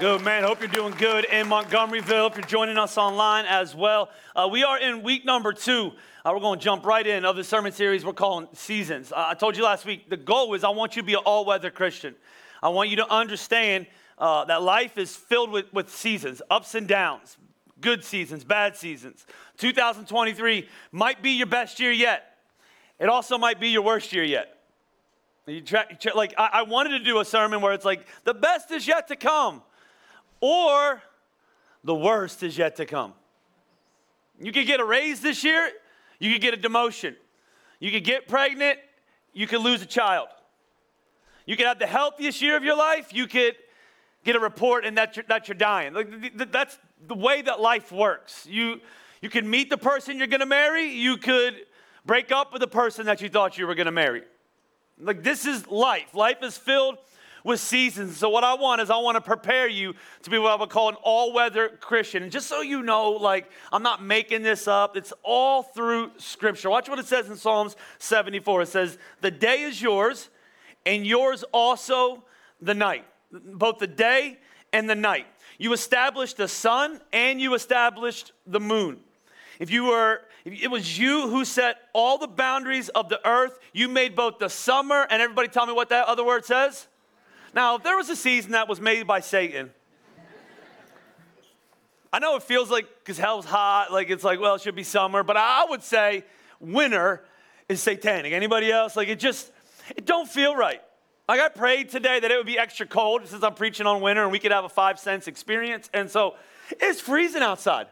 Good, man. Hope you're doing good in Montgomeryville. If you're joining us online as well, uh, we are in week number two. Uh, we're going to jump right in of the sermon series we're calling Seasons. Uh, I told you last week the goal is I want you to be an all-weather Christian. I want you to understand uh, that life is filled with, with seasons, ups and downs, good seasons, bad seasons. 2023 might be your best year yet. It also might be your worst year yet. You you try, like I, I wanted to do a sermon where it's like the best is yet to come, or the worst is yet to come. You could get a raise this year, you could get a demotion, you could get pregnant, you could lose a child. You could have the healthiest year of your life, you could get a report and that you're, that you're dying. Like, that's the way that life works. You, you can meet the person you're gonna marry, you could break up with the person that you thought you were gonna marry. Like, this is life. Life is filled with seasons. So, what I want is I want to prepare you to be what I would call an all weather Christian. And just so you know, like, I'm not making this up, it's all through Scripture. Watch what it says in Psalms 74. It says, The day is yours, and yours also the night, both the day and the night. You established the sun and you established the moon. If you were it was you who set all the boundaries of the earth. You made both the summer and everybody tell me what that other word says. Now, if there was a season that was made by Satan, I know it feels like because hell's hot, like it's like, well, it should be summer, but I would say winter is satanic. Anybody else? Like it just, it don't feel right. Like I prayed today that it would be extra cold since I'm preaching on winter and we could have a five cents experience. And so it's freezing outside.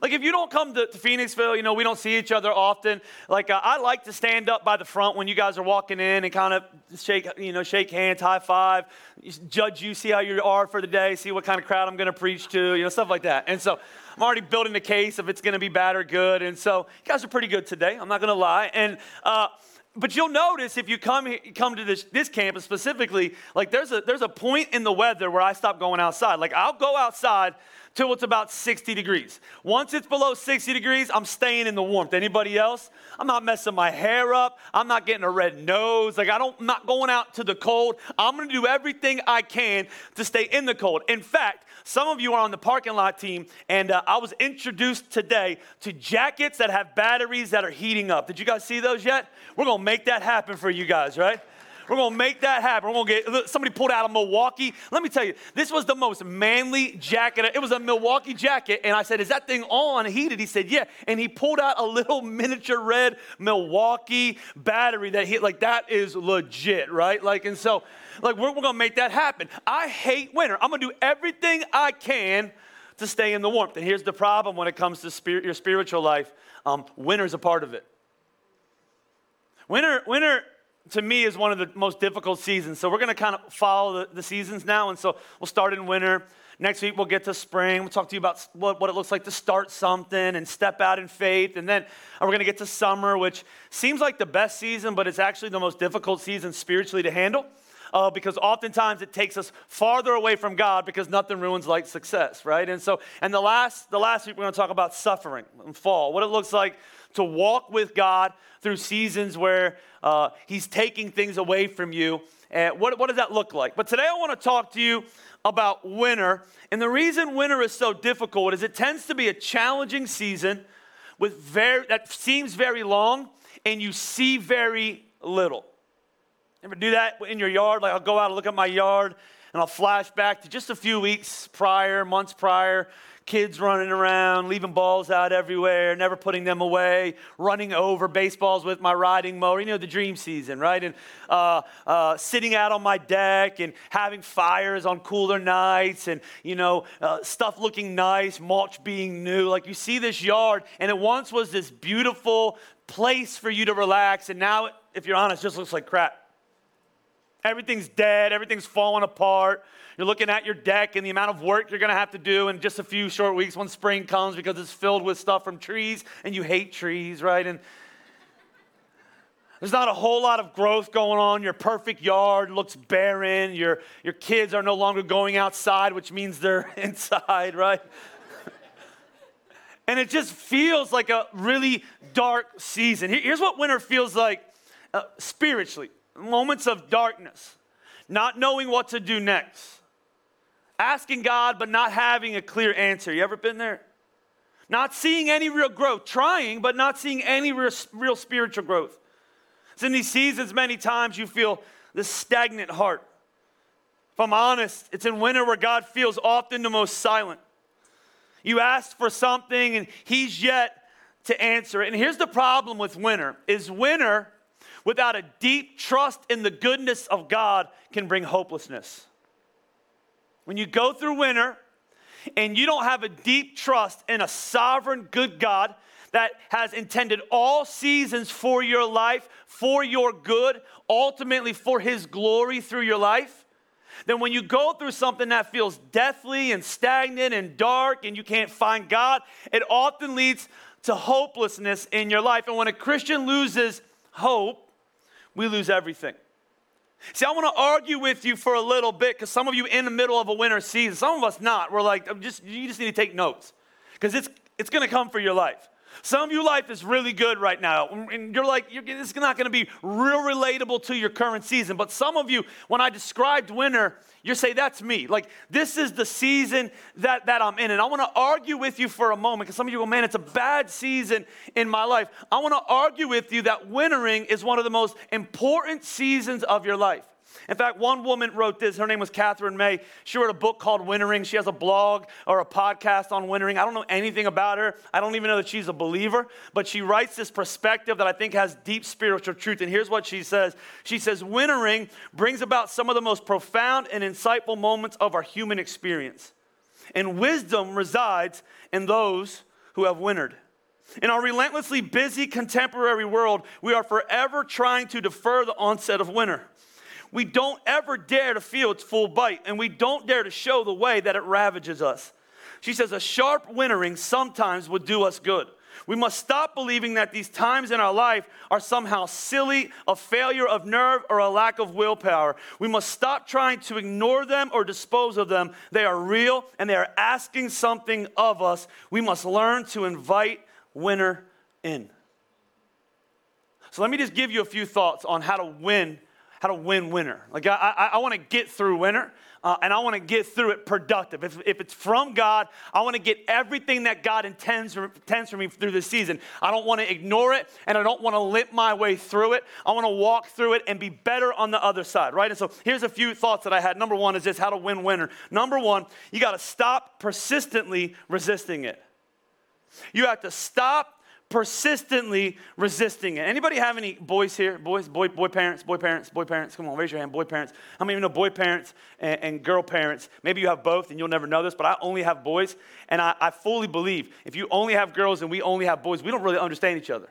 Like if you don't come to, to, Phoenixville, you know, we don't see each other often. Like uh, I like to stand up by the front when you guys are walking in and kind of shake, you know, shake hands, high five, judge you, see how you are for the day, see what kind of crowd I'm going to preach to, you know, stuff like that. And so I'm already building the case if it's going to be bad or good. And so you guys are pretty good today. I'm not going to lie. And uh, but you'll notice if you come come to this, this campus specifically, like there's a there's a point in the weather where I stop going outside. Like I'll go outside till it's about 60 degrees. Once it's below 60 degrees, I'm staying in the warmth. Anybody else? I'm not messing my hair up. I'm not getting a red nose. Like I don't I'm not going out to the cold. I'm going to do everything I can to stay in the cold. In fact, some of you are on the parking lot team, and uh, I was introduced today to jackets that have batteries that are heating up. Did you guys see those yet? We're gonna make that happen for you guys, right? We're gonna make that happen. We're gonna get somebody pulled out of Milwaukee. Let me tell you, this was the most manly jacket. It was a Milwaukee jacket, and I said, "Is that thing on heated?" He said, "Yeah." And he pulled out a little miniature red Milwaukee battery that he like that is legit, right? Like, and so like we're, we're gonna make that happen. I hate winter. I'm gonna do everything I can to stay in the warmth. And here's the problem when it comes to spirit, your spiritual life: um, winter is a part of it. Winter, winter to me is one of the most difficult seasons. So we're going to kind of follow the, the, seasons now. And so we'll start in winter. Next week we'll get to spring. We'll talk to you about what, what it looks like to start something and step out in faith. And then we're going to get to summer, which seems like the best season, but it's actually the most difficult season spiritually to handle. Uh, because oftentimes it takes us farther away from God because nothing ruins like success, right? And so, and the last, the last week we're going to talk about suffering and fall, what it looks like to walk with God through seasons where uh, He's taking things away from you. And what, what does that look like? But today I want to talk to you about winter. And the reason winter is so difficult is it tends to be a challenging season with very, that seems very long and you see very little. Ever do that in your yard? Like I'll go out and look at my yard and I'll flash back to just a few weeks prior, months prior, kids running around, leaving balls out everywhere, never putting them away, running over baseballs with my riding mower. You know, the dream season, right? And uh, uh, sitting out on my deck and having fires on cooler nights and, you know, uh, stuff looking nice, mulch being new. Like you see this yard, and it once was this beautiful place for you to relax, and now, if you're honest, just looks like crap. Everything's dead, everything's falling apart. You're looking at your deck and the amount of work you're gonna have to do in just a few short weeks when spring comes because it's filled with stuff from trees and you hate trees, right? And there's not a whole lot of growth going on. Your perfect yard looks barren. Your, your kids are no longer going outside, which means they're inside, right? and it just feels like a really dark season. Here's what winter feels like uh, spiritually moments of darkness, not knowing what to do next, asking God, but not having a clear answer. You ever been there? Not seeing any real growth, trying, but not seeing any real, real spiritual growth. It's in these seasons, many times you feel this stagnant heart. If I'm honest, it's in winter where God feels often the most silent. You ask for something and He's yet to answer it. And here's the problem with winter is winter without a deep trust in the goodness of God can bring hopelessness. When you go through winter and you don't have a deep trust in a sovereign good God that has intended all seasons for your life, for your good, ultimately for his glory through your life, then when you go through something that feels deathly and stagnant and dark and you can't find God, it often leads to hopelessness in your life. And when a Christian loses hope, we lose everything. See, I want to argue with you for a little bit because some of you in the middle of a winter season, some of us not. We're like, just you just need to take notes because it's it's going to come for your life. Some of you life is really good right now, and you're like, you're, this is not going to be real relatable to your current season. But some of you, when I described winter, you say, that's me. Like, this is the season that, that I'm in. And I want to argue with you for a moment, because some of you go, man, it's a bad season in my life. I want to argue with you that wintering is one of the most important seasons of your life. In fact, one woman wrote this. Her name was Katherine May. She wrote a book called Wintering. She has a blog or a podcast on wintering. I don't know anything about her. I don't even know that she's a believer, but she writes this perspective that I think has deep spiritual truth. And here's what she says She says, Wintering brings about some of the most profound and insightful moments of our human experience. And wisdom resides in those who have wintered. In our relentlessly busy contemporary world, we are forever trying to defer the onset of winter we don't ever dare to feel its full bite, and we don't dare to show the way that it ravages us. She says, a sharp wintering sometimes would do us good. We must stop believing that these times in our life are somehow silly, a failure of nerve, or a lack of willpower. We must stop trying to ignore them or dispose of them. They are real and they are asking something of us. We must learn to invite winter in. So, let me just give you a few thoughts on how to win how to win winter. Like, I, I, I want to get through winter. Uh, and I want to get through it productive. If, if it's from God, I want to get everything that God intends, intends for me through this season. I don't want to ignore it, and I don't want to limp my way through it. I want to walk through it and be better on the other side, right? And so here's a few thoughts that I had. Number one is this how to win winter. Number one, you got to stop persistently resisting it. You have to stop persistently resisting it. Anybody have any boys here? Boys, boy, boy parents, boy parents, boy parents. Come on, raise your hand. Boy parents. How many of you know boy parents and, and girl parents? Maybe you have both and you'll never know this, but I only have boys. And I, I fully believe if you only have girls and we only have boys, we don't really understand each other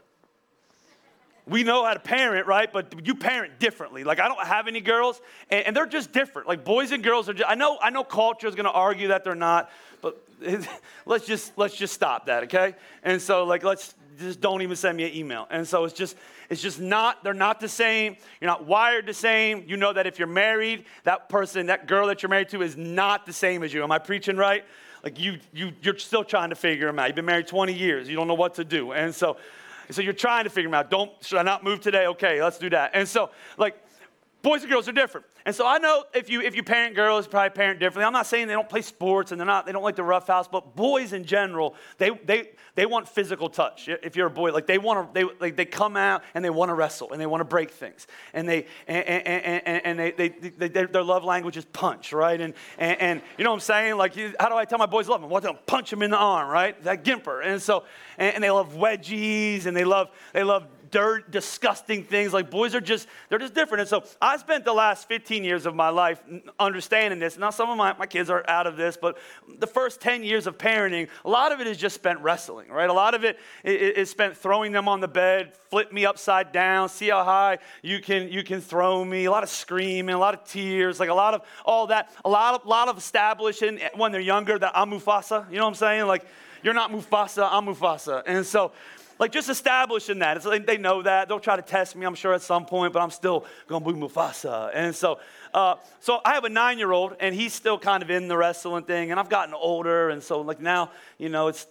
we know how to parent, right? But you parent differently. Like I don't have any girls, and, and they're just different. Like boys and girls are. Just, I know. I know culture is going to argue that they're not, but let's just let's just stop that, okay? And so like let's just don't even send me an email. And so it's just, it's just not, they're not the same. You're not wired the same. You know that if you're married, that person, that girl that you're married to is not the same as you. Am I preaching right? Like you, you, you're still trying to figure them out. You've been married 20 years. You don't know what to do. And so, so you're trying to figure them out. Don't, should I not move today? Okay, let's do that. And so, like, boys and girls are different. And so I know if you if you parent girls, probably parent differently. I'm not saying they don't play sports and they're not they don't like the rough house, but boys in general, they they they want physical touch. If you're a boy, like they want to they like they come out and they want to wrestle and they want to break things and they and, and, and, and they, they, they, their love language is punch, right? And, and and you know what I'm saying? Like how do I tell my boys love them? Well, to punch them in the arm, right? That gimper. And so and, and they love wedgies and they love they love dirt, disgusting things. Like boys are just, they're just different. And so I spent the last 15 years of my life understanding this. Now, some of my, my kids are out of this, but the first 10 years of parenting, a lot of it is just spent wrestling, right? A lot of it is spent throwing them on the bed, flip me upside down, see how high you can, you can throw me, a lot of screaming, a lot of tears, like a lot of all that, a lot of, lot of establishing eh, when they're younger that I'm Mufasa, you know what I'm saying? Like, you're not Mufasa, I'm Mufasa. And so like just establishing that. Like they know that. They'll try to test me, I'm sure, at some point, but I'm still going to be Mufasa. And so, uh, so I have a nine year old, and he's still kind of in the wrestling thing. And I've gotten older, and so like now, you know, it's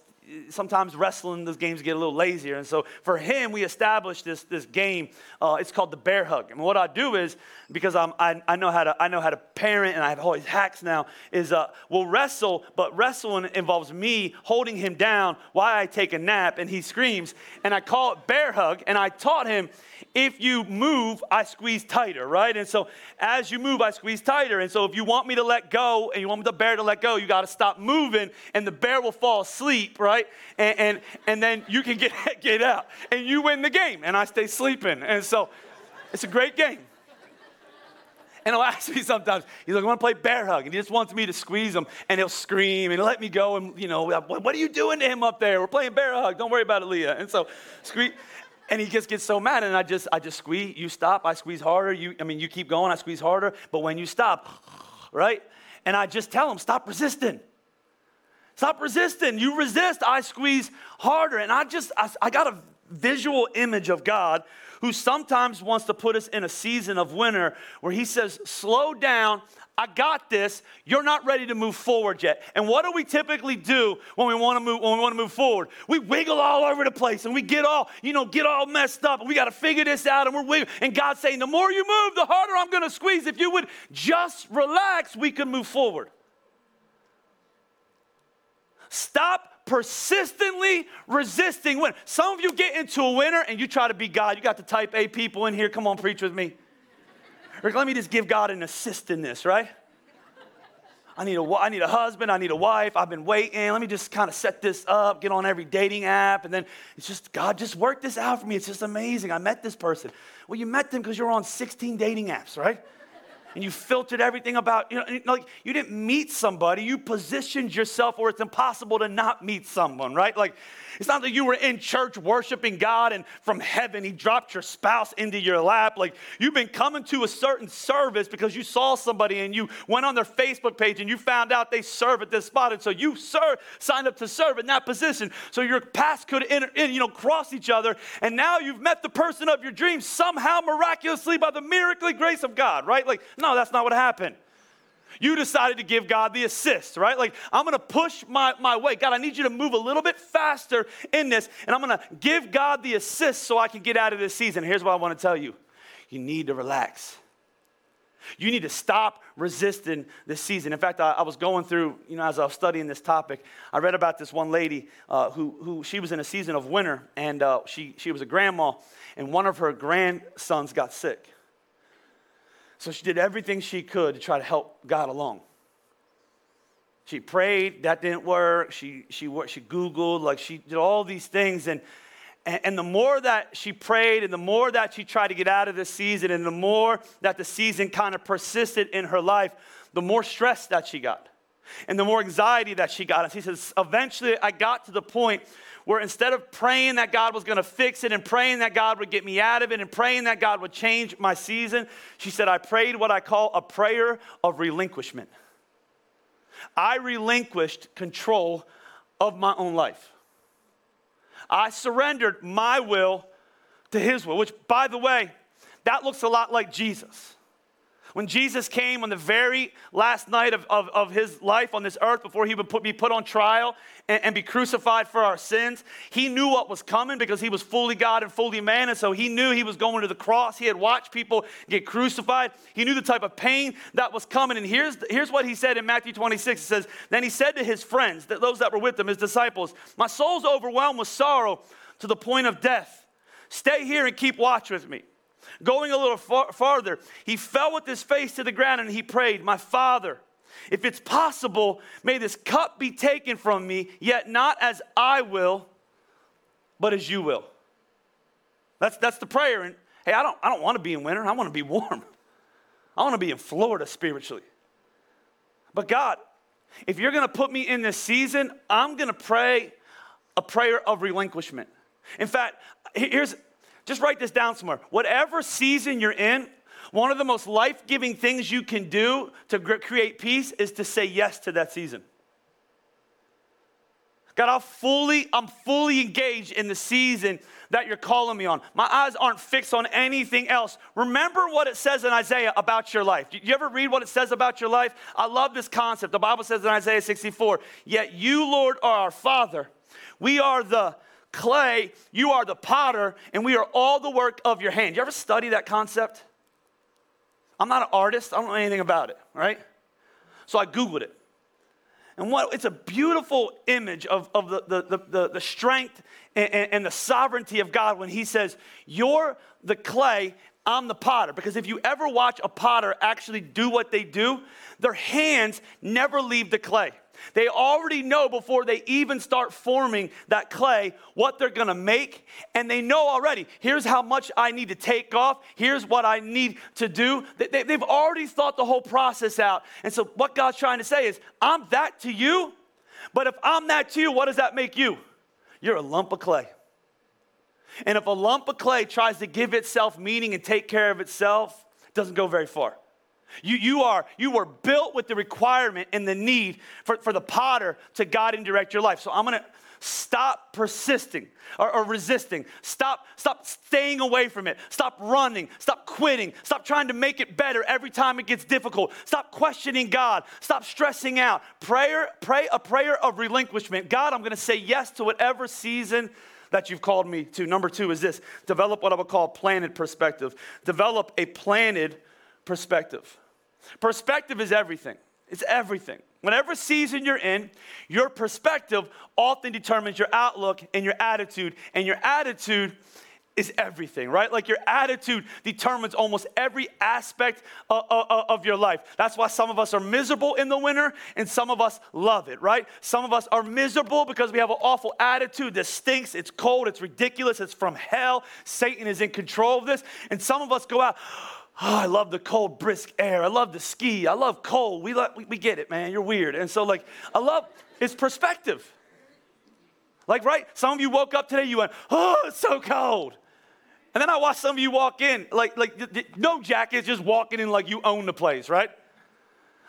sometimes wrestling, those games get a little lazier. And so for him, we established this, this game. Uh, it's called the bear hug. And what I do is, because I'm, I, I, know how to, I know how to parent and I have all these hacks now, is uh, we'll wrestle, but wrestling involves me holding him down while I take a nap and he screams. And I call it bear hug. And I taught him if you move, I squeeze tighter, right? And so as you move, I squeeze tighter. And so if you want me to let go and you want the bear to let go, you got to stop moving and the bear will fall asleep, right? And, and, and then you can get, get out and you win the game and I stay sleeping. And so it's a great game. And he'll ask me sometimes, he's like, I want to play bear hug. And he just wants me to squeeze him. And he'll scream and let me go. And, you know, what, what are you doing to him up there? We're playing bear hug. Don't worry about it, Leah. And so, squeeze. And he just gets so mad, and I just, I just squeeze. You stop, I squeeze harder. You, I mean, you keep going, I squeeze harder. But when you stop, right? And I just tell him, stop resisting. Stop resisting. You resist, I squeeze harder. And I just, I, I got a visual image of God who sometimes wants to put us in a season of winter where he says, slow down. I got this. You're not ready to move forward yet. And what do we typically do when we want to move when we want to move forward? We wiggle all over the place and we get all, you know, get all messed up and we got to figure this out and we're wiggling. And God's saying, the more you move, the harder I'm going to squeeze. If you would just relax, we can move forward. Stop persistently resisting winter. Some of you get into a winner and you try to be God. You got the type A people in here. Come on, preach with me. Rick, let me just give God an assist in this, right? I need, a, I need a husband, I need a wife, I've been waiting. Let me just kind of set this up, get on every dating app, and then it's just, God, just work this out for me. It's just amazing. I met this person. Well, you met them because you're on 16 dating apps, right? And you filtered everything about, you know, like you didn't meet somebody, you positioned yourself where it's impossible to not meet someone, right? Like it's not that you were in church worshiping God and from heaven he dropped your spouse into your lap. Like you've been coming to a certain service because you saw somebody and you went on their Facebook page and you found out they serve at this spot. And so you serve, signed up to serve in that position. So your paths could enter, in, you know, cross each other. And now you've met the person of your dreams somehow miraculously by the miracle grace of God, right? Like, no, that's not what happened. You decided to give God the assist, right? Like, I'm gonna push my, my way. God, I need you to move a little bit faster in this, and I'm gonna give God the assist so I can get out of this season. Here's what I wanna tell you you need to relax. You need to stop resisting this season. In fact, I, I, was going through, you know, as I was studying this topic, I read about this one lady uh, who, who she was in a season of winter, and uh, she, she was a grandma, and one of her grandsons got sick. So she did everything she could to try to help God along. She prayed, that didn't work. She, she, she Googled, like she did all these things. And, and, and the more that she prayed and the more that she tried to get out of the season and the more that the season kind of persisted in her life, the more stress that she got and the more anxiety that she got. And she says, eventually I got to the point where instead of praying that God was going to fix it and praying that God would get me out of it and praying that God would change my season, she said, I prayed what I call a prayer of relinquishment. I relinquished control of my own life. I surrendered my will to his will, which, by the way, that looks a lot like Jesus. When Jesus came on the very last night of, of, of his life on this earth before he would put, be put on trial and, and, be crucified for our sins, he knew what was coming because he was fully God and fully man. And so he knew he was going to the cross. He had watched people get crucified. He knew the type of pain that was coming. And here's, here's what he said in Matthew 26. It says, Then he said to his friends, that those that were with him, his disciples, My soul's overwhelmed with sorrow to the point of death. Stay here and keep watch with me. Going a little far, farther, he fell with his face to the ground and he prayed, My Father, if it's possible, may this cup be taken from me, yet not as I will, but as you will. That's, that's the prayer. And hey, I don't, I don't want to be in winter. I want to be warm. I want to be in Florida spiritually. But God, if you're going to put me in this season, I'm going to pray a prayer of relinquishment. In fact, here's just write this down somewhere. Whatever season you're in, one of the most life giving things you can do to create peace is to say yes to that season. God, I'm fully, I'm fully engaged in the season that you're calling me on. My eyes aren't fixed on anything else. Remember what it says in Isaiah about your life. Did you ever read what it says about your life? I love this concept. The Bible says in Isaiah 64, Yet you, Lord, are our Father. We are the clay, you are the potter, and we are all the work of your hand. You ever study that concept? I'm not an artist, I don't know anything about it, right? So I Googled it. And what it's a beautiful image of, of the, the, the, the strength and, and the sovereignty of God when He says, You're the clay, I'm the potter. Because if you ever watch a potter actually do what they do, their hands never leave the clay. They already know before they even start forming that clay what they're gonna make, and they know already here's how much I need to take off, here's what I need to do. They, have already thought the whole process out. And so, what God's trying to say is, I'm that to you, but if I'm that to you, what does that make you? You're a lump of clay. And if a lump of clay tries to give itself meaning and take care of itself, it doesn't go very far. You, you, are, you were built with the requirement and the need for, for the potter to guide and direct your life. So I'm gonna stop persisting or, or, resisting. Stop, stop staying away from it. Stop running. Stop quitting. Stop trying to make it better every time it gets difficult. Stop questioning God. Stop stressing out. Prayer, pray a prayer of relinquishment. God, I'm gonna say yes to whatever season that you've called me to. Number two is this develop what I would call planted perspective. Develop a planted perspective. Perspective is everything. It's everything. Whatever season you're in, your perspective often determines your outlook and your attitude. And your attitude is everything, right? Like your attitude determines almost every aspect of, of, of, your life. That's why some of us are miserable in the winter and some of us love it, right? Some of us are miserable because we have an awful attitude that stinks, it's cold, it's ridiculous, it's from hell. Satan is in control of this. And some of us go out, Oh, I love the cold, brisk air. I love the ski. I love cold. We, we, we get it, man. You're weird. And so, like, I love it's perspective. Like, right? Some of you woke up today, you went, oh, it's so cold. And then I watched some of you walk in, like, like no jackets, just walking in like you own the place, right?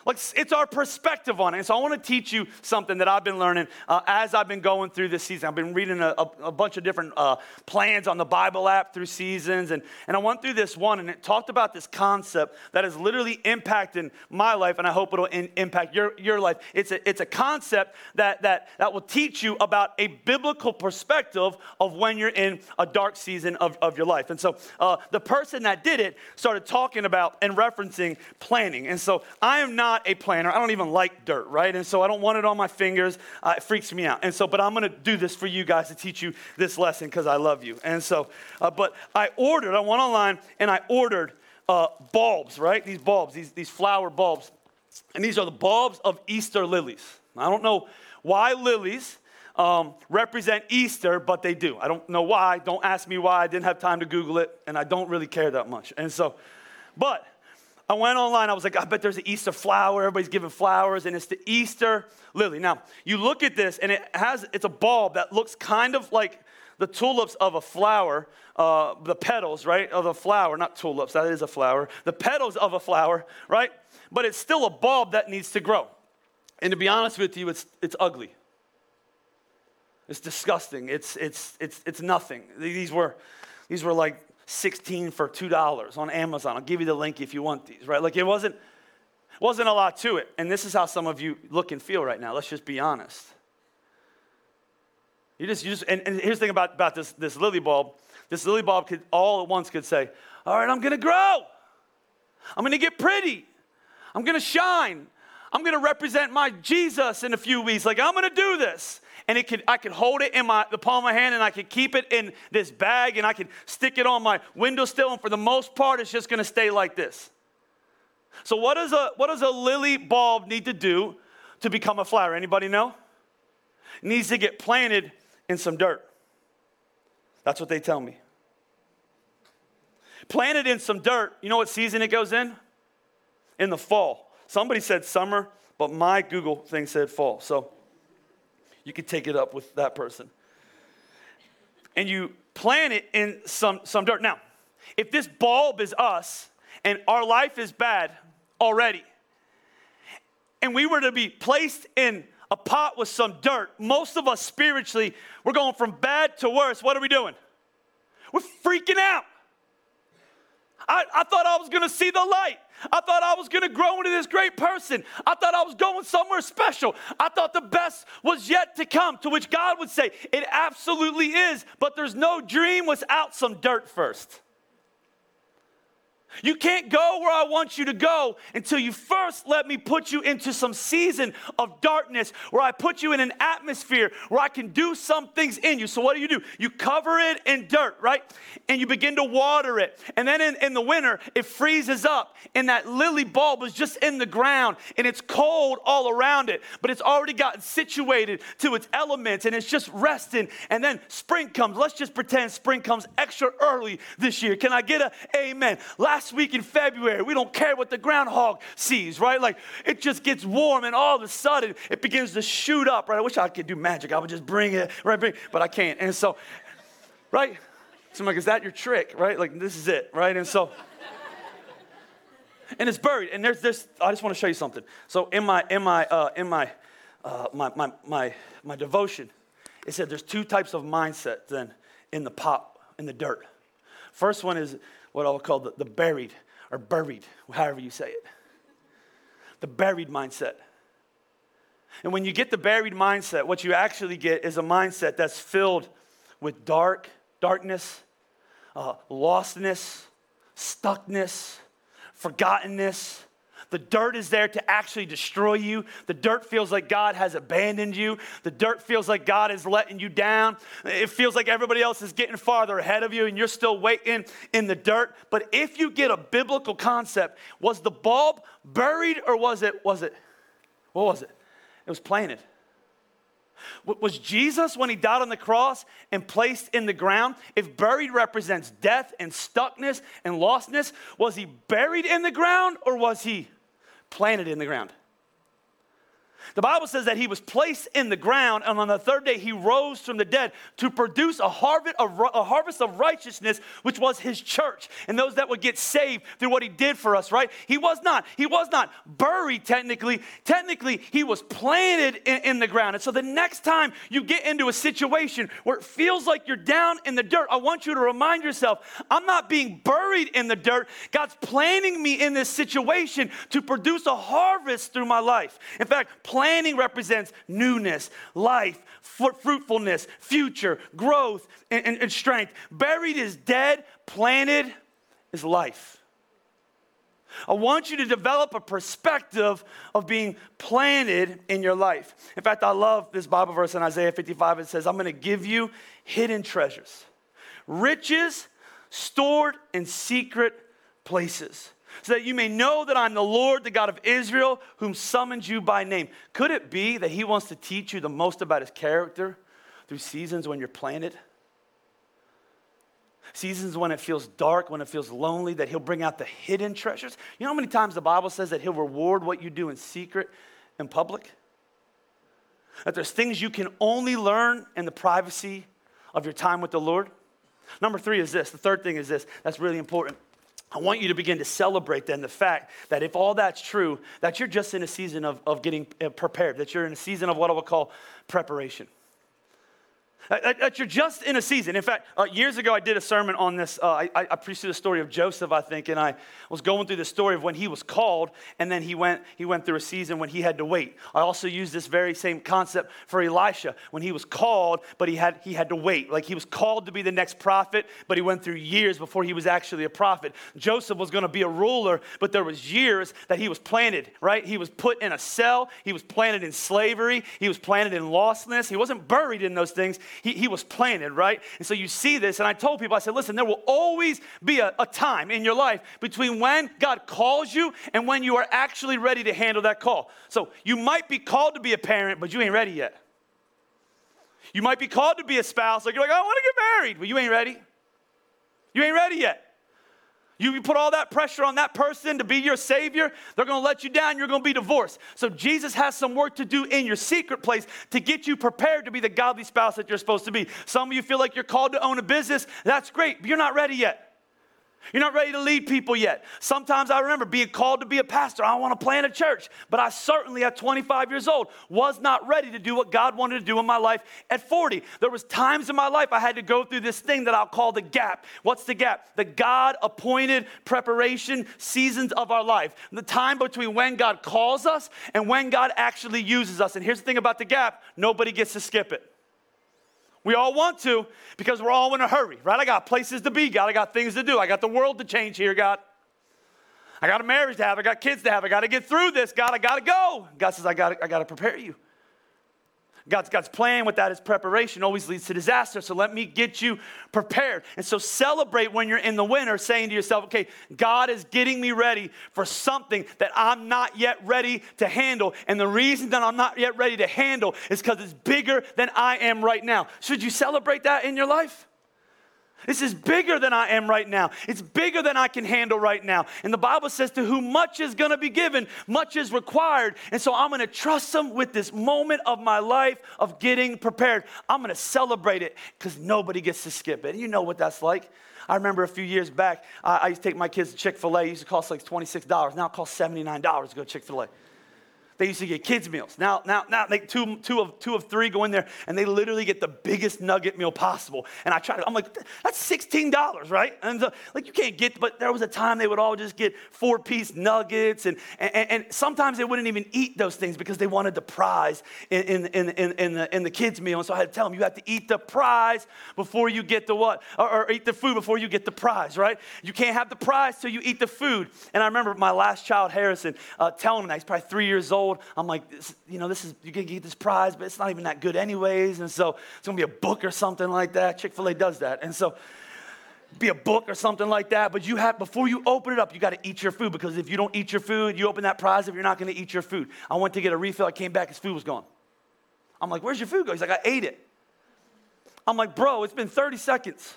Like it's our perspective on it. And so I want to teach you something that I've been learning uh, as I've been going through this season. I've been reading a, a, a bunch of different uh, plans on the Bible app through seasons. And, and I went through this one and it talked about this concept that is literally impacting my life and I hope it'll in, impact your, your life. It's a, it's a concept that, that, that will teach you about a biblical perspective of when you're in a dark season of, of your life. And so uh, the person that did it started talking about and referencing planning. And so I am not not a planner. I don't even like dirt, right? And so I don't want it on my fingers. Uh, it freaks me out. And so, but I'm going to do this for you guys to teach you this lesson because I love you. And so, uh, but I ordered, I went online and I ordered uh, bulbs, right? These bulbs, these, these flower bulbs. And these are the bulbs of Easter lilies. I don't know why lilies um, represent Easter, but they do. I don't know why. Don't ask me why. I didn't have time to Google it, and I don't really care that much. And so, but I went online, I was like, I bet there's an Easter flower. Everybody's giving flowers, and it's the Easter lily. Now, you look at this, and it has, it's a bulb that looks kind of like the tulips of a flower, uh, the petals, right, of a flower, not tulips, that is a flower, the petals of a flower, right? But it's still a bulb that needs to grow. And to be honest with you, it's, it's ugly. It's disgusting. It's, it's, it's, it's nothing. These were, these were like 16 for $2 on Amazon. I'll give you the link if you want these, right? Like it wasn't, wasn't a lot to it. And this is how some of you look and feel right now. Let's just be honest. You just, you just and, and here's the thing about, about this, this lily bulb. This lily bulb could all at once could say, all right, I'm gonna grow. I'm gonna get pretty. I'm gonna shine. I'm gonna represent my Jesus in a few weeks. Like, I'm gonna do this and it could I could hold it in my the palm of my hand and I could keep it in this bag and I could stick it on my windowsill and for the most part it's just going to stay like this. So what does a what does a lily bulb need to do to become a flower? Anybody know? It needs to get planted in some dirt. That's what they tell me. planted in some dirt. You know what season it goes in? In the fall. Somebody said summer, but my Google thing said fall. So you could take it up with that person. And you plant it in some, some dirt. Now, if this bulb is us and our life is bad already, and we were to be placed in a pot with some dirt, most of us spiritually, we're going from bad to worse. What are we doing? We're freaking out. I, I thought I was gonna see the light. I thought I was gonna grow into this great person. I thought I was going somewhere special. I thought the best was yet to come, to which God would say, It absolutely is, but there's no dream without some dirt first. You can't go where I want you to go until you first let me put you into some season of darkness where I put you in an atmosphere where I can do some things in you. So, what do you do? You cover it in dirt, right? And you begin to water it. And then in, in the winter, it freezes up, and that lily bulb is just in the ground, and it's cold all around it, but it's already gotten situated to its elements, and it's just resting. And then spring comes. Let's just pretend spring comes extra early this year. Can I get a amen? Last last week in February. We don't care what the groundhog sees, right? Like it just gets warm and all of a sudden it begins to shoot up, right? I wish I could do magic. I would just bring it, right? Bring, but I can't. And so, right? So I'm like, is that your trick, right? Like this is it, right? And so, and it's buried. And there's this. I just want to show you something. So in my in my uh, in my, uh, my my my my devotion, it said there's two types of mindset then in the pot in the dirt. First one is what I would call the, the buried or buried, however you say it. The buried mindset. And when you get the buried mindset, what you actually get is a mindset that's filled with dark, darkness, uh, lostness, stuckness, forgottenness, the dirt is there to actually destroy you. The dirt feels like God has abandoned you. The dirt feels like God is letting you down. It feels like everybody else is getting farther ahead of you and you're still waiting in the dirt. But if you get a biblical concept, was the bulb buried or was it, was it, what was it? It was planted. Was Jesus, when he died on the cross and placed in the ground, if buried represents death and stuckness and lostness, was he buried in the ground or was he planted in the ground. The Bible says that he was placed in the ground, and on the third day he rose from the dead to produce a harvest, of, a harvest of righteousness, which was his church, and those that would get saved through what he did for us, right? He was not, he was not buried technically. Technically, he was planted in, in the ground. And so the next time you get into a situation where it feels like you're down in the dirt, I want you to remind yourself, I'm not being buried in the dirt. God's planting me in this situation to produce a harvest through my life. In fact, Planting represents newness, life, fruitfulness, future, growth, and, and, and strength. Buried is dead, planted is life. I want you to develop a perspective of being planted in your life. In fact, I love this Bible verse in Isaiah 55. It says, I'm going to give you hidden treasures, riches stored in secret places so that you may know that I'm the Lord, the God of Israel, whom summons you by name. Could it be that He wants to teach you the most about His character through seasons when you're planted? Seasons when it feels dark, when it feels lonely, that He'll bring out the hidden treasures. You know how many times the Bible says that He'll reward what you do in secret in public? That there's things you can only learn in the privacy of your time with the Lord. Number three is this. The third thing is this. That's really important. I want you to begin to celebrate then the fact that if all that's true, that you're just in a season of, of getting uh, prepared, that you're in a season of what I would call preparation. That, you're just in a season. In fact, uh, years ago, I did a sermon on this. Uh, I, I preached the story of Joseph, I think, and I was going through the story of when he was called, and then he went, he went through a season when he had to wait. I also used this very same concept for Elisha when he was called, but he had, he had to wait. Like he was called to be the next prophet, but he went through years before he was actually a prophet. Joseph was going to be a ruler, but there was years that he was planted, right? He was put in a cell. He was planted in slavery. He was planted in lostness. He wasn't buried in those things he, he was planted, right? And so you see this, and I told people, I said, listen, there will always be a, a time in your life between when God calls you and when you are actually ready to handle that call. So you might be called to be a parent, but you ain't ready yet. You might be called to be a spouse, like you're like, I want to get married, but you ain't ready. You ain't ready yet. You, put all that pressure on that person to be your savior, they're gonna let you down, you're gonna be divorced. So Jesus has some work to do in your secret place to get you prepared to be the godly spouse that you're supposed to be. Some of you feel like you're called to own a business. That's great, but you're not ready yet. You're not ready to lead people yet. Sometimes I remember being called to be a pastor. I want to plant a church. But I certainly at 25 years old was not ready to do what God wanted to do in my life at 40. There was times in my life I had to go through this thing that I'll call the gap. What's the gap? The God appointed preparation seasons of our life. The time between when God calls us and when God actually uses us. And here's the thing about the gap, nobody gets to skip it. We all want to because we're all in a hurry, right? I got places to be, God. I got things to do. I got the world to change here, God. I got a marriage to have. I got kids to have. I got to get through this, God. I got to go. God says, I got I to prepare you. God's, God's plan without that is preparation always leads to disaster. So let me get you prepared. And so celebrate when you're in the winter, saying to yourself, okay, God is getting me ready for something that I'm not yet ready to handle. And the reason that I'm not yet ready to handle is because it's bigger than I am right now. Should you celebrate that in your life? This is bigger than I am right now. It's bigger than I can handle right now. And the Bible says, to whom much is going to be given, much is required. And so I'm going to trust Him with this moment of my life of getting prepared. I'm going to celebrate it because nobody gets to skip it. And you know what that's like. I remember a few years back, I used to take my kids to Chick fil A. It used to cost like $26. Now it costs $79 to go to Chick fil A. They used to get kids' meals. Now, now, now they two, two, of, two of three go in there and they literally get the biggest nugget meal possible. And I try to, I'm like, that's $16, right? And like, you can't get, but there was a time they would all just get four piece nuggets. And, and, and sometimes they wouldn't even eat those things because they wanted the prize in, in, in, in, the, in the kids' meal. And so I had to tell them, you have to eat the prize before you get the what? Or, or eat the food before you get the prize, right? You can't have the prize till you eat the food. And I remember my last child, Harrison, uh, telling him, he's probably three years old, I'm like, you know, this is, you're going to get this prize, but it's not even that good anyways. And so it's going to be a book or something like that. Chick fil A does that. And so, be a book or something like that, but you have, before you open it up, you got to eat your food because if you don't eat your food, you open that prize if you're not going to eat your food. I went to get a refill, I came back, his food was gone. I'm like, where's your food go? He's like, I ate it. I'm like, bro, it's been 30 seconds.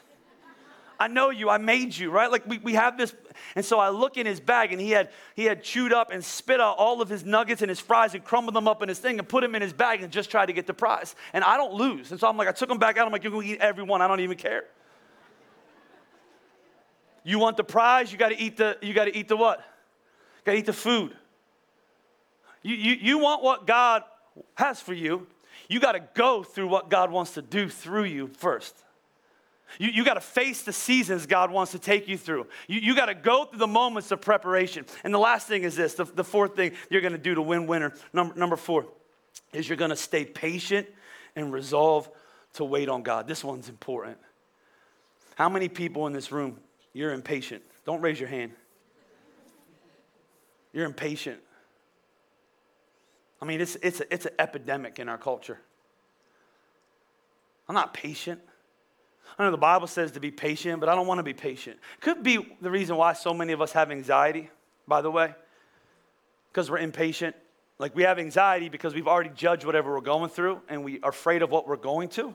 I know you, I made you, right? Like we, we have this. And so I look in his bag and he had he had chewed up and spit out all of his nuggets and his fries and crumbled them up in his thing and put them in his bag and just tried to get the prize. And I don't lose. And so I'm like, I took them back out. I'm like, you're gonna eat every one. I don't even care. You want the prize, you gotta eat the, you gotta eat the what? You gotta eat the food. You, you, you want what God has for you, you gotta go through what God wants to do through you first. You, you got to face the seasons God wants to take you through. You, you got to go through the moments of preparation. And the last thing is this the, the fourth thing you're going to do to win winner. Number, number four is you're going to stay patient and resolve to wait on God. This one's important. How many people in this room, you're impatient? Don't raise your hand. You're impatient. I mean, it's, it's, a, it's an epidemic in our culture. I'm not patient. I know the Bible says to be patient, but I don't want to be patient. Could be the reason why so many of us have anxiety, by the way, because we're impatient. Like we have anxiety because we've already judged whatever we're going through and we are afraid of what we're going to.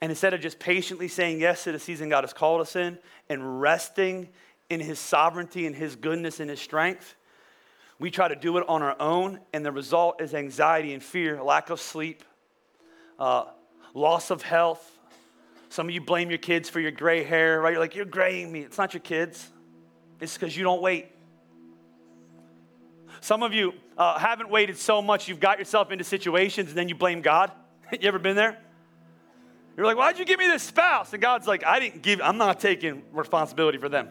And instead of just patiently saying yes to the season God has called us in and resting in His sovereignty and His goodness and His strength, we try to do it on our own, and the result is anxiety and fear, lack of sleep, uh, loss of health, some of you blame your kids for your gray hair, right? You're like, you're graying me. It's not your kids, it's because you don't wait. Some of you uh, haven't waited so much, you've got yourself into situations and then you blame God. you ever been there? You're like, why'd you give me this spouse? And God's like, I didn't give, I'm not taking responsibility for them.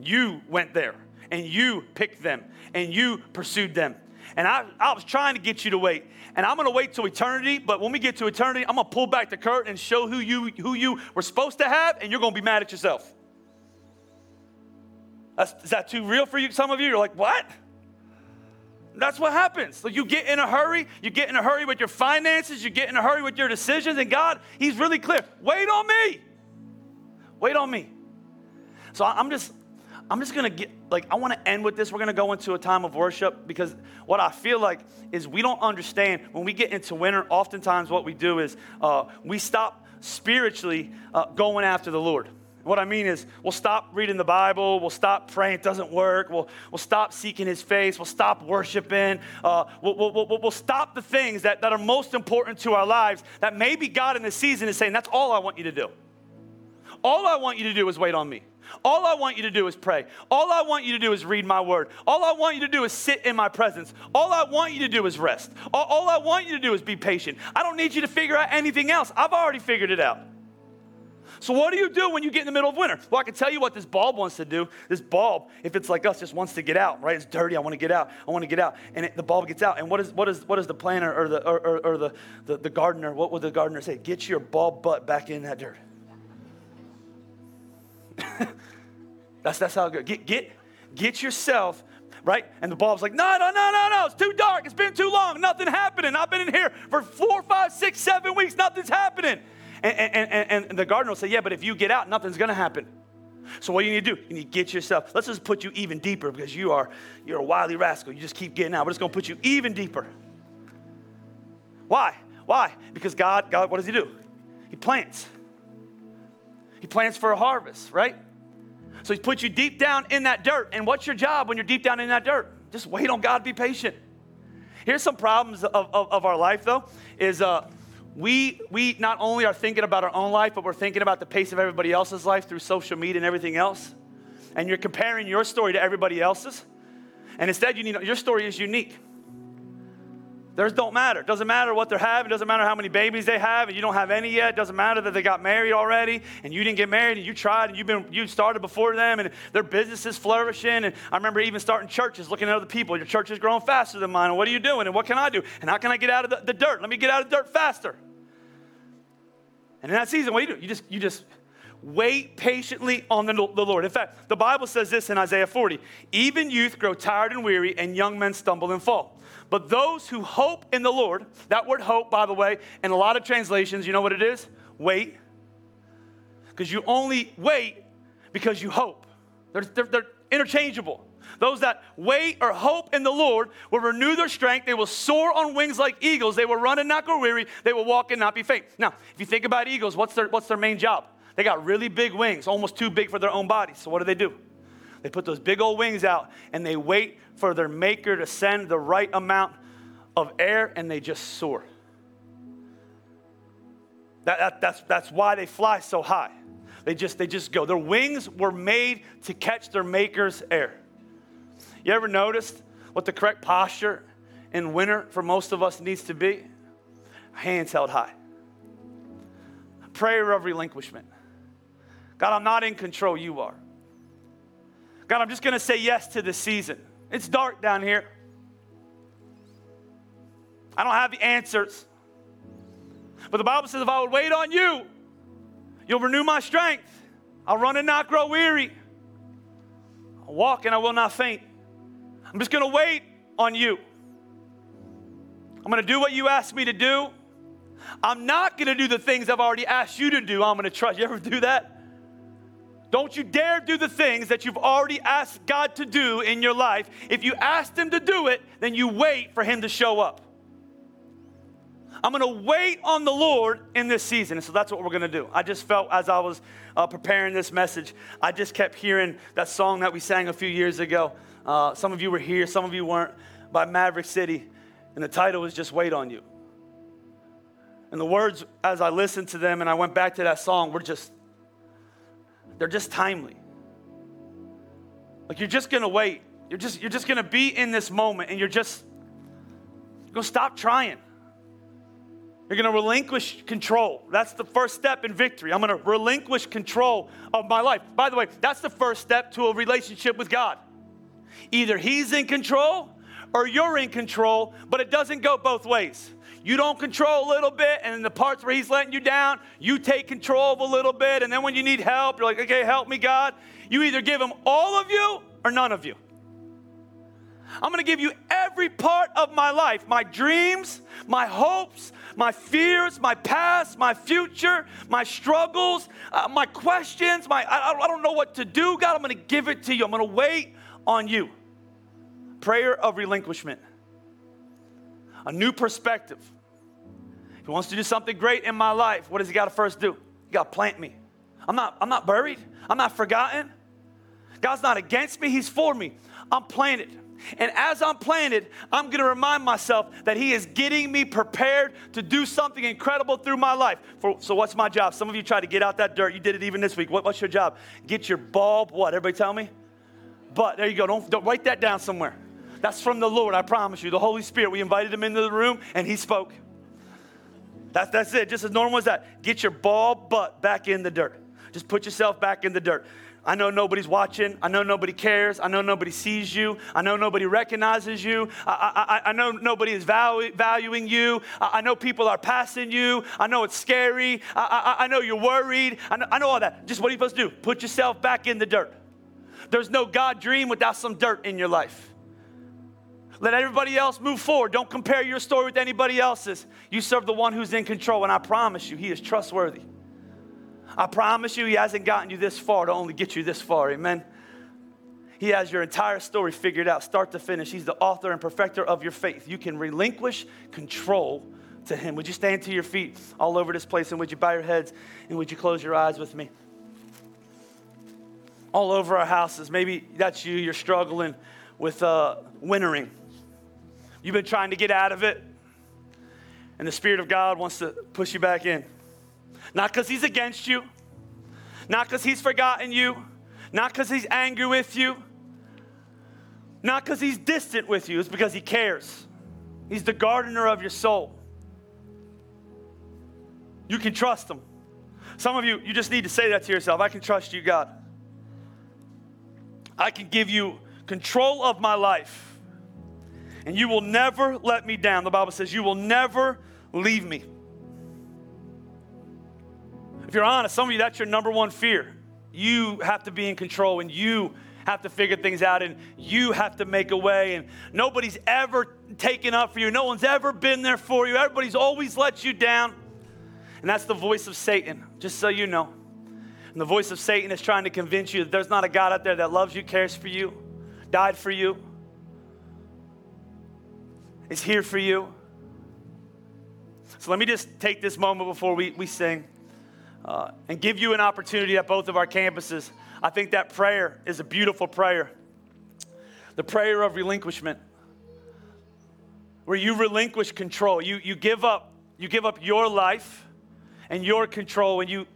You went there and you picked them and you pursued them. And I, I was trying to get you to wait. And I'm going to wait till eternity, but when we get to eternity, I'm going to pull back the curtain and show who you, who you were supposed to have, and you're going to be mad at yourself. That's, is that too real for you? Some of you, you're like, what? That's what happens. Like you get in a hurry, you get in a hurry with your finances, you get in a hurry with your decisions, and God, He's really clear. Wait on me. Wait on me. So I'm just, I'm just gonna get, like, I wanna end with this. We're gonna go into a time of worship because what I feel like is we don't understand when we get into winter, oftentimes what we do is uh, we stop spiritually uh, going after the Lord. What I mean is, we'll stop reading the Bible, we'll stop praying, it doesn't work, we'll, we'll stop seeking His face, we'll stop worshiping, uh, we'll, we'll, we'll, we'll stop the things that, that are most important to our lives that maybe God in this season is saying, That's all I want you to do. All I want you to do is wait on me. All I want you to do is pray. All I want you to do is read my word. All I want you to do is sit in my presence. All I want you to do is rest. All, I want you to do is be patient. I don't need you to figure out anything else. I've already figured it out. So, what do you do when you get in the middle of winter? Well, I can tell you what this bulb wants to do. This bulb, if it's like us, just wants to get out, right? It's dirty. I want to get out. I want to get out. And it, the bulb gets out. And what is, what is, what is the planter or, the, or, or, or the, the, the gardener, what would the gardener say? Get your bulb butt back in that dirt. that's, that's how it goes. Get, get, get yourself right? And the bulb's like, no, no, no, no, no, it's too dark. It's been too long. Nothing happening. I've been in here for four, five, six, seven weeks. Nothing's happening. And, and, and, and the gardener will say, Yeah, but if you get out, nothing's going to happen. So what do you need to do? You need to get yourself. Let's just put you even deeper because you are you're a wily rascal. You just keep getting out. We're just going to put you even deeper. Why? Why? Because God, God, what does He do? He plants. He plants for a harvest, right? So He puts you deep down in that dirt. And what's your job when you're deep down in that dirt? Just wait on God. Be patient. Here's some problems of, of, of our life, though. Is uh, we, we not only are thinking about our own life, but we're thinking about the pace of everybody else's life through social media and everything else. And you're comparing your story to everybody else's. And instead, you need, your story is unique. Theirs don't matter. It doesn't matter what they're having. It doesn't matter how many babies they have, and you don't have any yet. It doesn't matter that they got married already, and you didn't get married, and you tried, and you've been you started before them, and their business is flourishing. And I remember even starting churches, looking at other people. Your church is growing faster than mine. And what are you doing? And what can I do? And how can I get out of the, the dirt? Let me get out of the dirt faster. And in that season, what do you do? You just you just wait patiently on the, the Lord. In fact, the Bible says this in Isaiah 40 even youth grow tired and weary, and young men stumble and fall. But those who hope in the Lord, that word hope, by the way, in a lot of translations, you know what it is? Wait. Because you only wait because you hope. They're, they're, they're interchangeable. Those that wait or hope in the Lord will renew their strength. They will soar on wings like eagles. They will run and not grow weary. They will walk and not be faint. Now, if you think about eagles, what's their, what's their main job? They got really big wings, almost too big for their own bodies. So what do they do? They put those big old wings out and they wait for their maker to send the right amount of air and they just soar. That, that, that's, that's why they fly so high. They just, they just go. Their wings were made to catch their maker's air. You ever noticed what the correct posture in winter for most of us needs to be? Hands held high. Prayer of relinquishment. God, I'm not in control, you are. God, I'm just going to say yes to this season. It's dark down here. I don't have the answers. But the Bible says if I would wait on you, you'll renew my strength. I'll run and not grow weary. I'll walk and I will not faint. I'm just going to wait on you. I'm going to do what you asked me to do. I'm not going to do the things I've already asked you to do. I'm going to trust. You ever do that? Don't you dare do the things that you've already asked God to do in your life. If you asked Him to do it, then you wait for Him to show up. I'm going to wait on the Lord in this season. And so that's what we're going to do. I just felt as I was uh, preparing this message, I just kept hearing that song that we sang a few years ago. Uh, some of you were here, some of you weren't, by Maverick City. And the title was Just Wait on You. And the words, as I listened to them and I went back to that song, were just they're just timely. Like you're just gonna wait. You're just you're just gonna be in this moment and you're just gonna stop trying. You're gonna relinquish control. That's the first step in victory. I'm gonna relinquish control of my life. By the way, that's the first step to a relationship with God. Either He's in control or you're in control, but it doesn't go both ways. You don't control a little bit, and in the parts where He's letting you down, you take control of a little bit. And then when you need help, you're like, okay, help me, God. You either give Him all of you or none of you. I'm gonna give you every part of my life my dreams, my hopes, my fears, my past, my future, my struggles, uh, my questions. My, I, I don't know what to do, God. I'm gonna give it to you. I'm gonna wait on you. Prayer of relinquishment, a new perspective. If he wants to do something great in my life, what does he got to first do? He got to plant me. I'm not, I'm not buried. I'm not forgotten. God's not against me, He's for me. I'm planted. And as I'm planted, I'm going to remind myself that He is getting me prepared to do something incredible through my life. For, so, what's my job? Some of you tried to get out that dirt. You did it even this week. What, what's your job? Get your bulb, what? Everybody tell me? But there you go. Don't, don't write that down somewhere. That's from the Lord, I promise you. The Holy Spirit, we invited Him into the room and He spoke. That's, that's it, just as normal as that. Get your ball butt back in the dirt. Just put yourself back in the dirt. I know nobody's watching. I know nobody cares. I know nobody sees you. I know nobody recognizes you. I, I, I know nobody is value, valuing you. I, I, know people are passing you. I know it's scary. I, I know you're worried. I know, I know all that. Just what are you supposed to do? Put yourself back in the dirt. There's no God dream without some dirt in your life. Let everybody else move forward. Don't compare your story with anybody else's. You serve the one who's in control, and I promise you, he is trustworthy. I promise you, He hasn't gotten you this far to only get you this far. Amen. He has your entire story figured out, start to finish. He's the author and perfecter of your faith. You can relinquish control to Him. Would you stand to your feet all over this place and would you bow your heads and would you close your eyes with me? All over our houses, maybe that's you, you're struggling with uh, wintering. You've been trying to get out of it, and the Spirit of God wants to push you back in. Not because he's against you, not because he's forgotten you, not because he's angry with you, not because he's distant with you, it's because he cares. He's the gardener of your soul. You can trust him. Some of you, you just need to say that to yourself I can trust you, God. I can give you control of my life, and you will never let me down. The Bible says, You will never leave me. If you're honest, some of you, that's your number one fear. You have to be in control and you have to figure things out and you have to make a way and nobody's ever taken up for you. No one's ever been there for you. Everybody's always let you down. And that's the voice of Satan, just so you know. And the voice of Satan is trying to convince you that there's not a God out there that loves you, cares for you, died for you, is here for you. So let me just take this moment before we, we sing uh, and give you an opportunity at both of our campuses. I think that prayer is a beautiful prayer. The prayer of relinquishment, where you relinquish control. You, you, give up, you give up your life and your control and you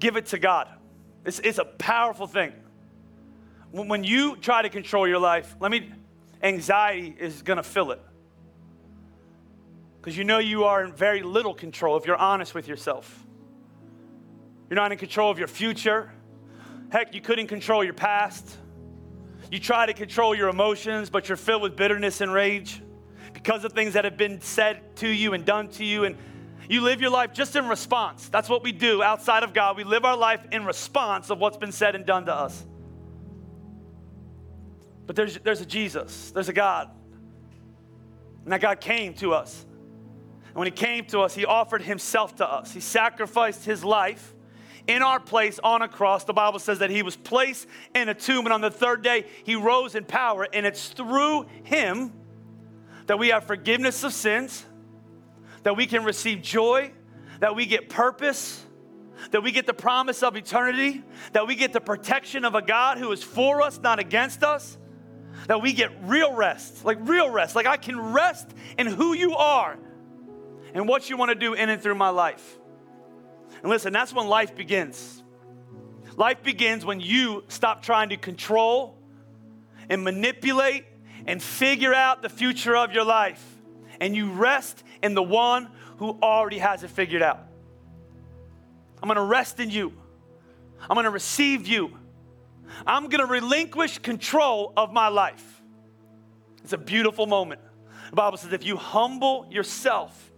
give it to God. It's, it's a powerful thing. When, when you try to control your life, let me, anxiety is gonna fill it. Because you know you are in very little control if you're honest with yourself. You're not in control of your future. Heck, you couldn't control your past. You try to control your emotions, but you're filled with bitterness and rage because of things that have been said to you and done to you. And you live your life just in response. That's what we do outside of God. We live our life in response of what's been said and done to us. But there's, there's a Jesus, there's a God. And that God came to us. And when He came to us, He offered Himself to us. He sacrificed His life in our place on a cross. The Bible says that he was placed in a tomb, and on the third day, he rose in power. And it's through him that we have forgiveness of sins, that we can receive joy, that we get purpose, that we get the promise of eternity, that we get the protection of a God who is for us, not against us, that we get real rest, like real rest. Like I can rest in who you are and what you want to do in and through my life. And listen, that's when life begins. Life begins when you stop trying to control and manipulate and figure out the future of your life and you rest in the one who already has it figured out. I'm gonna rest in you. I'm gonna receive you. I'm gonna relinquish control of my life. It's a beautiful moment. The Bible says if you humble yourself,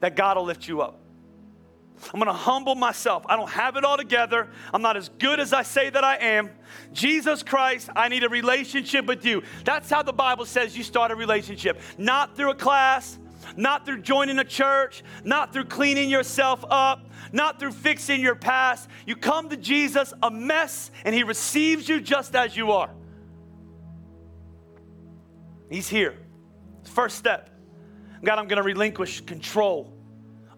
that God will lift you up. I'm gonna humble myself. I don't have it all together. I'm not as good as I say that I am. Jesus Christ, I need a relationship with you. That's how the Bible says you start a relationship. Not through a class, not through joining a church, not through cleaning yourself up, not through fixing your past. You come to Jesus a mess, and He receives you just as you are. He's here. First step. God, I'm gonna relinquish control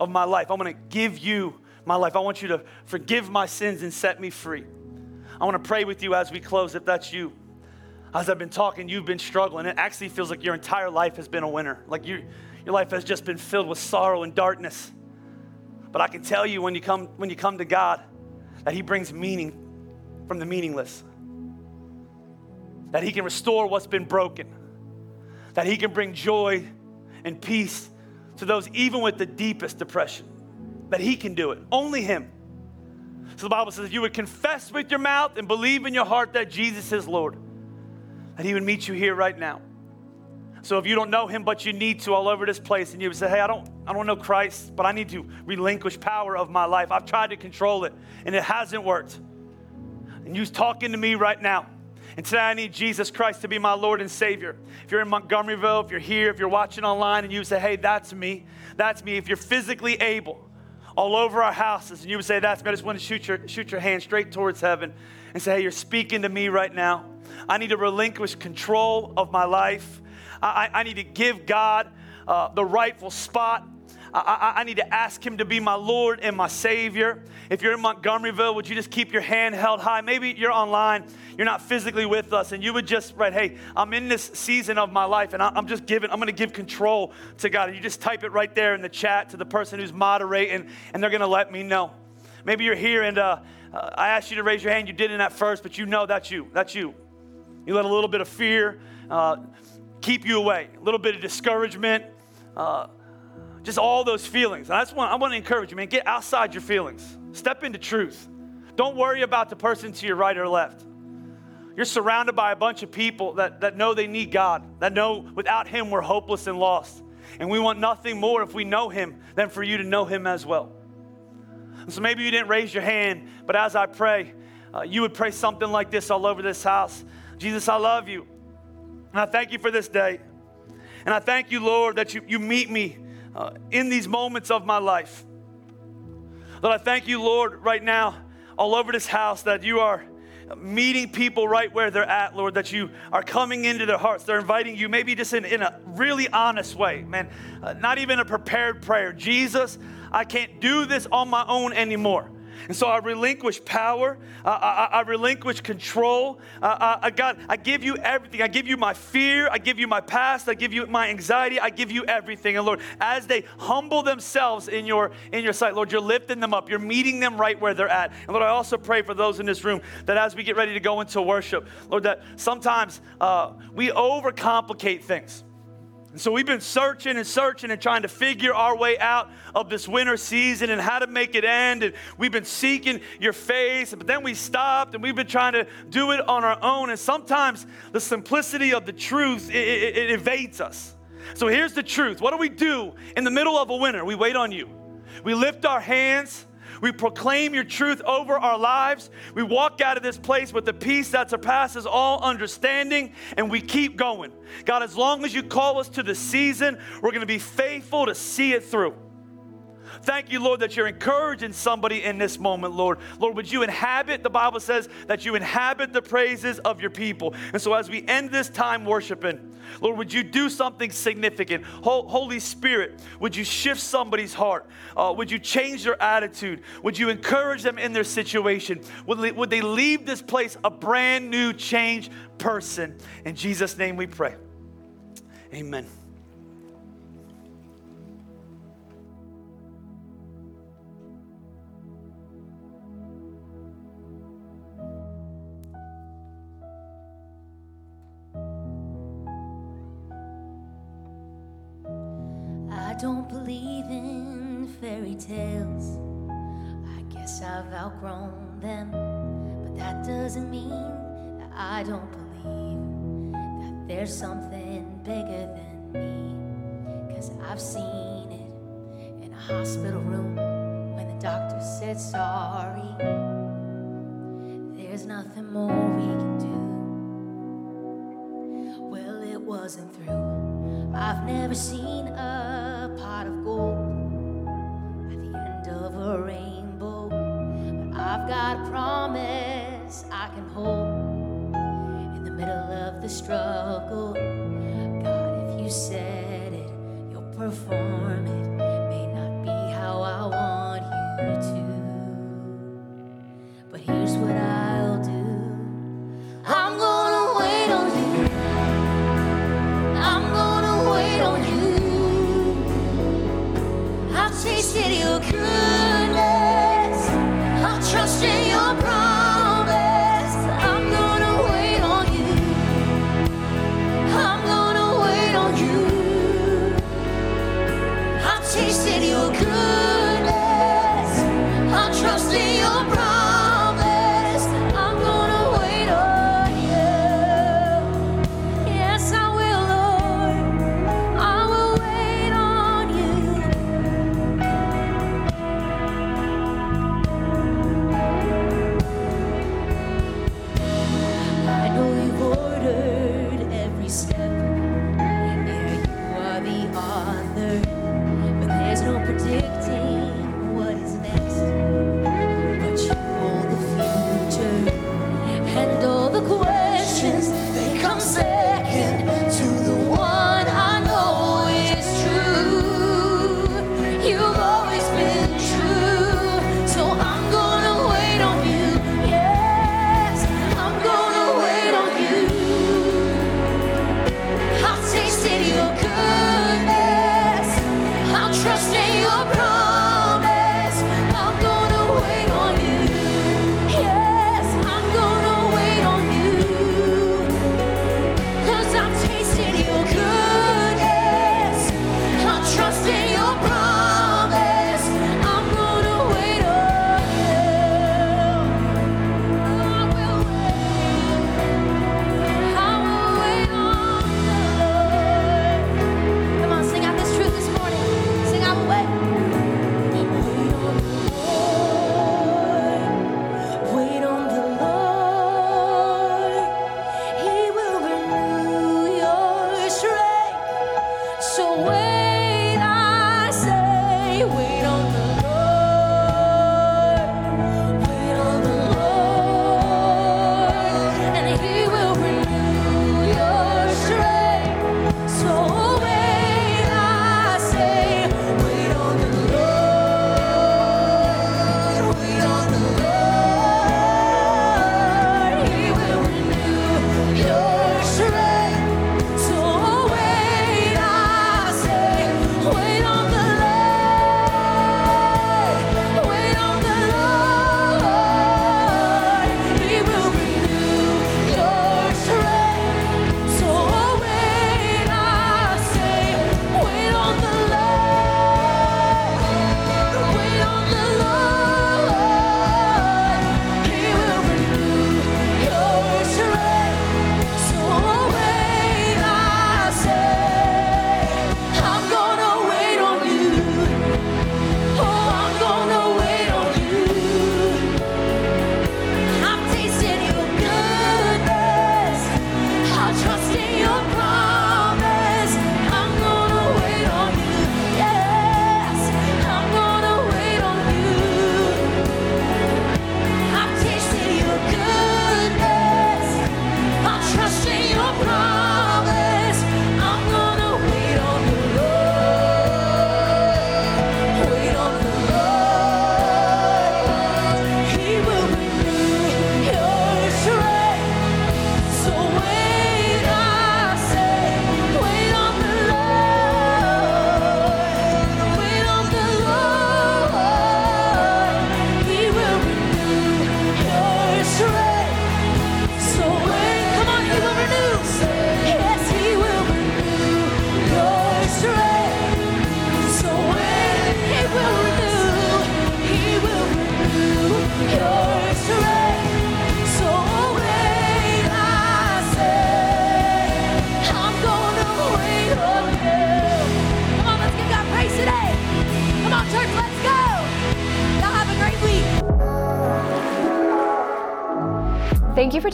of my life. I'm going to give you my life. I want you to forgive my sins and set me free. I want to pray with you as we close, if that's you. As I've been talking, you've been struggling. It actually feels like your entire life has been a winter. Like you, your life has just been filled with sorrow and darkness. But I can tell you when you come, when you come to God, that He brings meaning from the meaningless. That He can restore what's been broken. That He can bring joy and peace to those even with the deepest depression. That He can do it. Only Him. So the Bible says if you would confess with your mouth and believe in your heart that Jesus is Lord, that He would meet you here right now. So if you don't know him, but you need to all over this place, and you would say, Hey, I don't, I don't know Christ, but I need to relinquish power of my life. I've tried to control it, and it hasn't worked. And you're talking to me right now. And today I need Jesus Christ to be my Lord and Savior. If you're in Montgomeryville, if you're here, if you're watching online, and you say, Hey, that's me, that's me. If you're physically able, all over our houses, and you would say, That's me, I just want to shoot your, shoot your hand straight towards heaven and say, Hey, you're speaking to me right now. I need to relinquish control of my life. I, I need to give God uh, the rightful spot. I, I, I, need to ask Him to be my Lord and my Savior. If you're in Montgomeryville, would you just keep your hand held high? Maybe you're online, you're not physically with us, and you would just write, Hey, I'm in this season of my life, and I, am just giving, I'm gonna give control to God. And you just type it right there in the chat to the person who's moderating, and they're gonna let me know. Maybe you're here and uh, uh, I asked you to raise your hand. You didn't at first, but you know that's you. That's you. You let a little bit of fear, uh, keep you away. A little bit of discouragement, uh, just all those feelings. And that's what I want to encourage you, man. Get outside your feelings. Step into truth. Don't worry about the person to your right or left. You're surrounded by a bunch of people that, that know they need God, that know without Him we're hopeless and lost. And we want nothing more if we know Him than for you to know Him as well. And so maybe you didn't raise your hand, but as I pray, uh, you would pray something like this all over this house Jesus, I love you. And I thank you for this day. And I thank you, Lord, that you, you meet me uh, in these moments of my life. Lord, I thank you, Lord, right now, all over this house, that you are meeting people right where they're at, Lord, that you are coming into their hearts. They're inviting you, maybe just in, in a really honest way, man, uh, not even a prepared prayer. Jesus, I can't do this on my own anymore. And so I relinquish power. I, I, I relinquish control. I, I, God, I give you everything. I give you my fear. I give you my past. I give you my anxiety. I give you everything. And Lord, as they humble themselves in your in your sight, Lord, you're lifting them up. You're meeting them right where they're at. And Lord, I also pray for those in this room that as we get ready to go into worship, Lord, that sometimes uh, we overcomplicate things. And so we've been searching and searching and trying to figure our way out of this winter season and how to make it end. And we've been seeking your face, but then we stopped and we've been trying to do it on our own. And sometimes the simplicity of the truth, it, it, it evades us. So here's the truth. What do we do in the middle of a winter? We wait on you. We lift our hands we proclaim your truth over our lives. We walk out of this place with the peace that surpasses all understanding, and we keep going. God, as long as you call us to the season, we're going to be faithful to see it through. Thank you, Lord, that you're encouraging somebody in this moment, Lord. Lord, would you inhabit, the Bible says that you inhabit the praises of your people. And so as we end this time worshiping, Lord, would you do something significant? Holy Spirit, would you shift somebody's heart? Uh, would you change their attitude? Would you encourage them in their situation? Would would they leave this place a brand new, changed person? In Jesus' name we pray. Amen.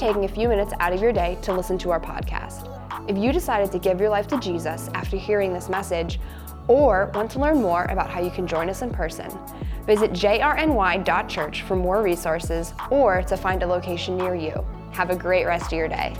taking a few minutes out of your day to listen to our podcast. If you decided to give your life to Jesus after hearing this message, or want to learn more about how you can join us in person, visit jrny.church for more resources or to find a location near you. Have a great rest of your day.